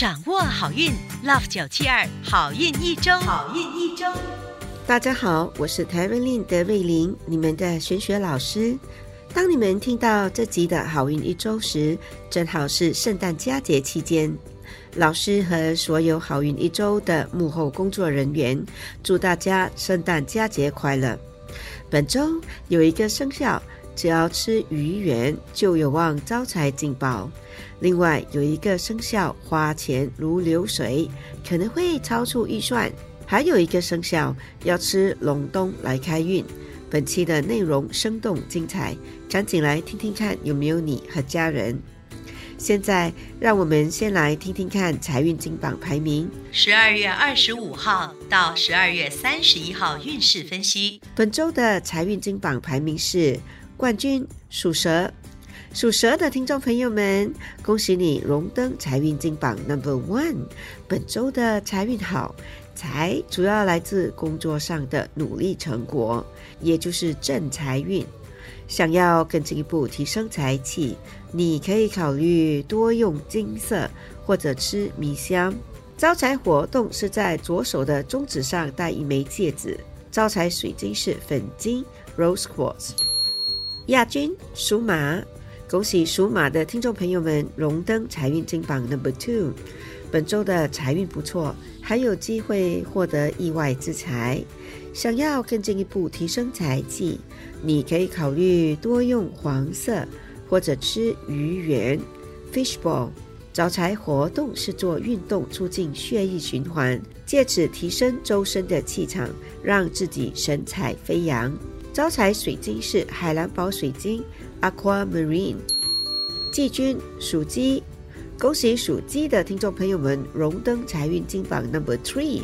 掌握好运，Love 九七二好运一周，好运一周。大家好，我是台湾令德瑞琳，你们的玄学老师。当你们听到这集的好运一周时，正好是圣诞佳节期间。老师和所有好运一周的幕后工作人员，祝大家圣诞佳节快乐。本周有一个生肖，只要吃鱼圆就有望招财进宝。另外有一个生肖花钱如流水，可能会超出预算。还有一个生肖要吃隆冬来开运。本期的内容生动精彩，赶紧来听听看有没有你和家人。现在让我们先来听听看财运金榜排名。十二月二十五号到十二月三十一号运势分析。本周的财运金榜排名是冠军属蛇，属蛇的听众朋友们，恭喜你荣登财运金榜 Number One。本周的财运好。财主要来自工作上的努力成果，也就是正财运。想要更进一步提升财气，你可以考虑多用金色或者吃米香。招财活动是在左手的中指上戴一枚戒指。招财水晶是粉晶 （Rose Quartz）。亚军属马，恭喜属马的听众朋友们荣登财运金榜 Number Two。本周的财运不错。还有机会获得意外之财，想要更进一步提升财气，你可以考虑多用黄色或者吃鱼圆 （fishball）。招财活动是做运动，促进血液循环，借此提升周身的气场，让自己神采飞扬。招财水晶是海蓝宝水晶 （aquamarine）。季军属鸡。恭喜属鸡的听众朋友们荣登财运金榜 Number Three，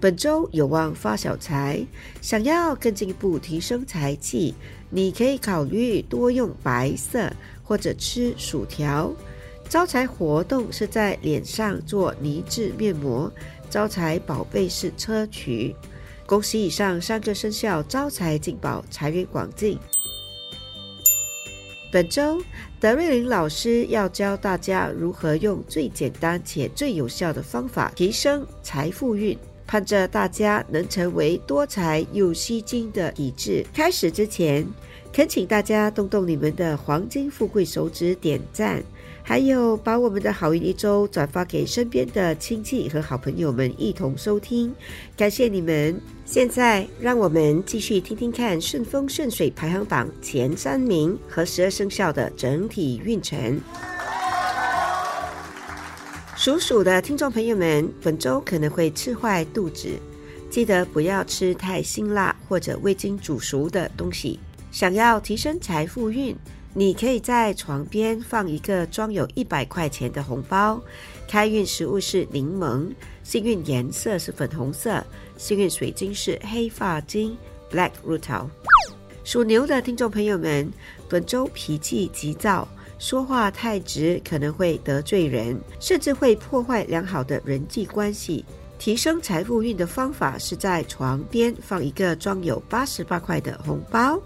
本周有望发小财。想要更进一步提升财气，你可以考虑多用白色或者吃薯条。招财活动是在脸上做泥质面膜。招财宝贝是砗磲。恭喜以上三个生肖招财进宝，财源广进。本周。德瑞琳老师要教大家如何用最简单且最有效的方法提升财富运，盼着大家能成为多财又吸金的体质。开始之前，恳请大家动动你们的黄金富贵手指点赞。还有，把我们的好运一周转发给身边的亲戚和好朋友们一同收听，感谢你们。现在，让我们继续听听看顺风顺水排行榜前三名和十二生肖的整体运程。属鼠的听众朋友们，本周可能会吃坏肚子，记得不要吃太辛辣或者未经煮熟的东西。想要提升财富运。你可以在床边放一个装有一百块钱的红包。开运食物是柠檬，幸运颜色是粉红色，幸运水晶是黑发晶 （Black Rutil）。属牛的听众朋友们，本周脾气急躁，说话太直，可能会得罪人，甚至会破坏良好的人际关系。提升财富运的方法是在床边放一个装有八十八块的红包。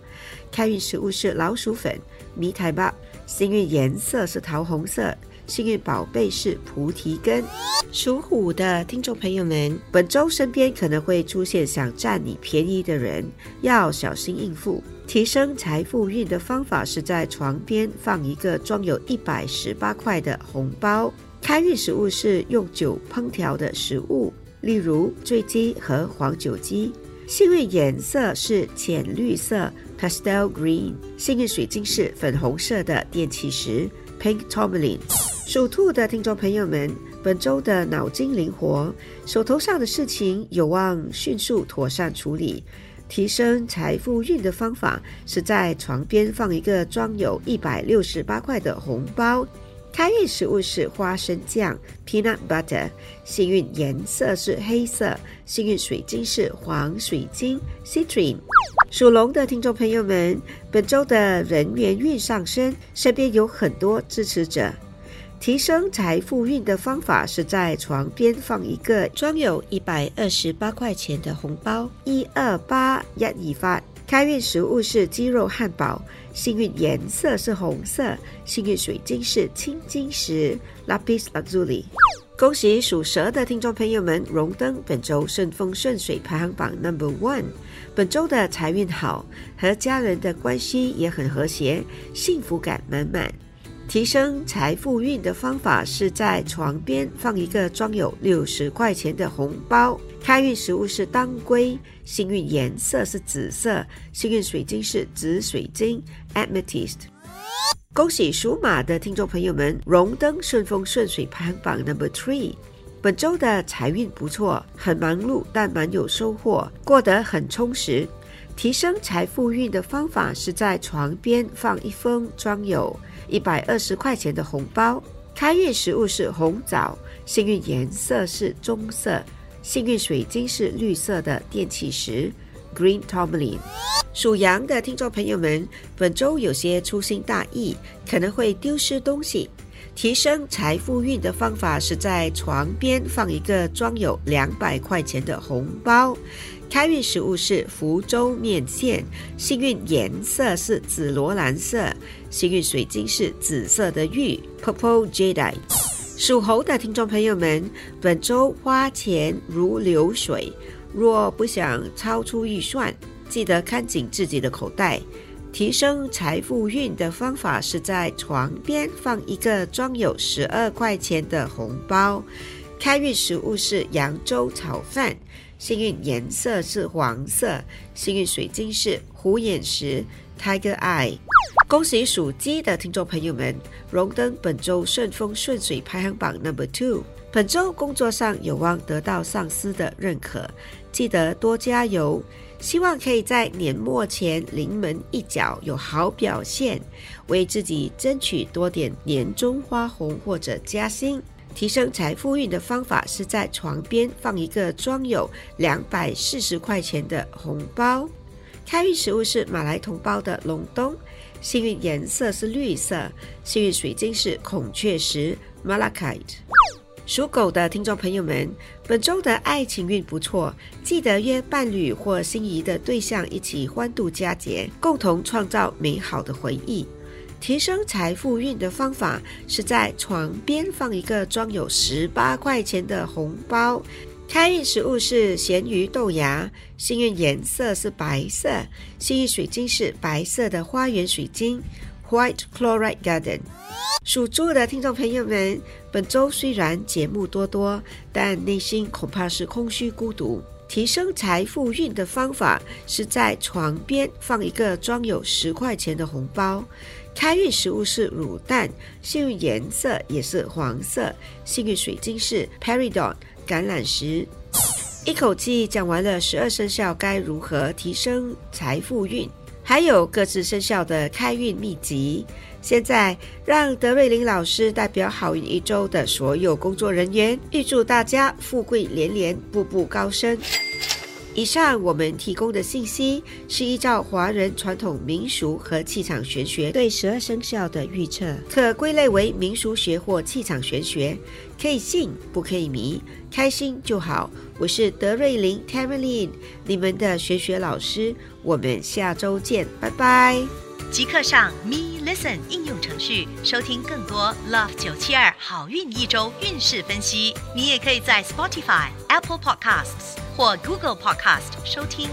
开运食物是老鼠粉。迷台吧，幸运颜色是桃红色，幸运宝贝是菩提根。属虎的听众朋友们，本周身边可能会出现想占你便宜的人，要小心应付。提升财富运的方法是在床边放一个装有一百十八块的红包。开运食物是用酒烹调的食物，例如醉鸡和黄酒鸡。幸运颜色是浅绿色。Pastel Green，幸运水晶是粉红色的电气石 Pink Tourmaline。属兔的听众朋友们，本周的脑筋灵活，手头上的事情有望迅速妥善处理。提升财富运的方法是在床边放一个装有一百六十八块的红包。开运食物是花生酱 （peanut butter），幸运颜色是黑色，幸运水晶是黄水晶 （citrine）。属龙的听众朋友们，本周的人缘运上升，身边有很多支持者。提升财富运的方法是在床边放一个装有一百二十八块钱的红包，一二八一二发。开运食物是鸡肉汉堡，幸运颜色是红色，幸运水晶是青金石 （Lapis Lazuli）。恭喜属蛇的听众朋友们荣登本周顺风顺水排行榜 Number One。本周的财运好，和家人的关系也很和谐，幸福感满满。提升财富运的方法是在床边放一个装有六十块钱的红包。开运食物是当归，幸运颜色是紫色，幸运水晶是紫水晶 （Amethyst）。恭喜属马的听众朋友们荣登顺风顺水排行榜 Number Three。本周的财运不错，很忙碌，但蛮有收获，过得很充实。提升财富运的方法是在床边放一封装有一百二十块钱的红包。开运食物是红枣，幸运颜色是棕色，幸运水晶是绿色的电气石 （Green Tourmaline）。属羊的听众朋友们，本周有些粗心大意，可能会丢失东西。提升财富运的方法是在床边放一个装有两百块钱的红包。开运食物是福州面线，幸运颜色是紫罗兰色，幸运水晶是紫色的玉 （Purple Jade）。属猴的听众朋友们，本周花钱如流水，若不想超出预算。记得看紧自己的口袋。提升财富运的方法是在床边放一个装有十二块钱的红包。开运食物是扬州炒饭，幸运颜色是黄色，幸运水晶是虎眼石 （Tiger Eye）。恭喜属鸡的听众朋友们荣登本周顺风顺水排行榜 Number Two。本周工作上有望得到上司的认可，记得多加油。希望可以在年末前临门一脚，有好表现，为自己争取多点年终花红或者加薪。提升财富运的方法是在床边放一个装有两百四十块钱的红包。开运食物是马来同胞的隆冬，幸运颜色是绿色，幸运水晶是孔雀石 （Malachite）。属狗的听众朋友们，本周的爱情运不错，记得约伴侣或心仪的对象一起欢度佳节，共同创造美好的回忆。提升财富运的方法是在床边放一个装有十八块钱的红包。开运食物是咸鱼豆芽，幸运颜色是白色，幸运水晶是白色的花园水晶 （White Chloride Garden）。属猪的听众朋友们，本周虽然节目多多，但内心恐怕是空虚孤独。提升财富运的方法是在床边放一个装有十块钱的红包。开运食物是卤蛋，幸运颜色也是黄色，幸运水晶是 Peridot 橄榄石。一口气讲完了十二生肖该如何提升财富运，还有各自生肖的开运秘籍。现在，让德瑞琳老师代表好运一周的所有工作人员，预祝大家富贵连连，步步高升。以上我们提供的信息是依照华人传统民俗和气场玄学对十二生肖的预测，可归类为民俗学或气场玄学，可以信不可以迷，开心就好。我是德瑞琳 t a m a r l i n 你们的玄学老师，我们下周见，拜拜。即刻上 Me Listen 应用程序收听更多 Love 九七二好运一周运势分析。你也可以在 Spotify、Apple Podcasts 或 Google Podcast 收听。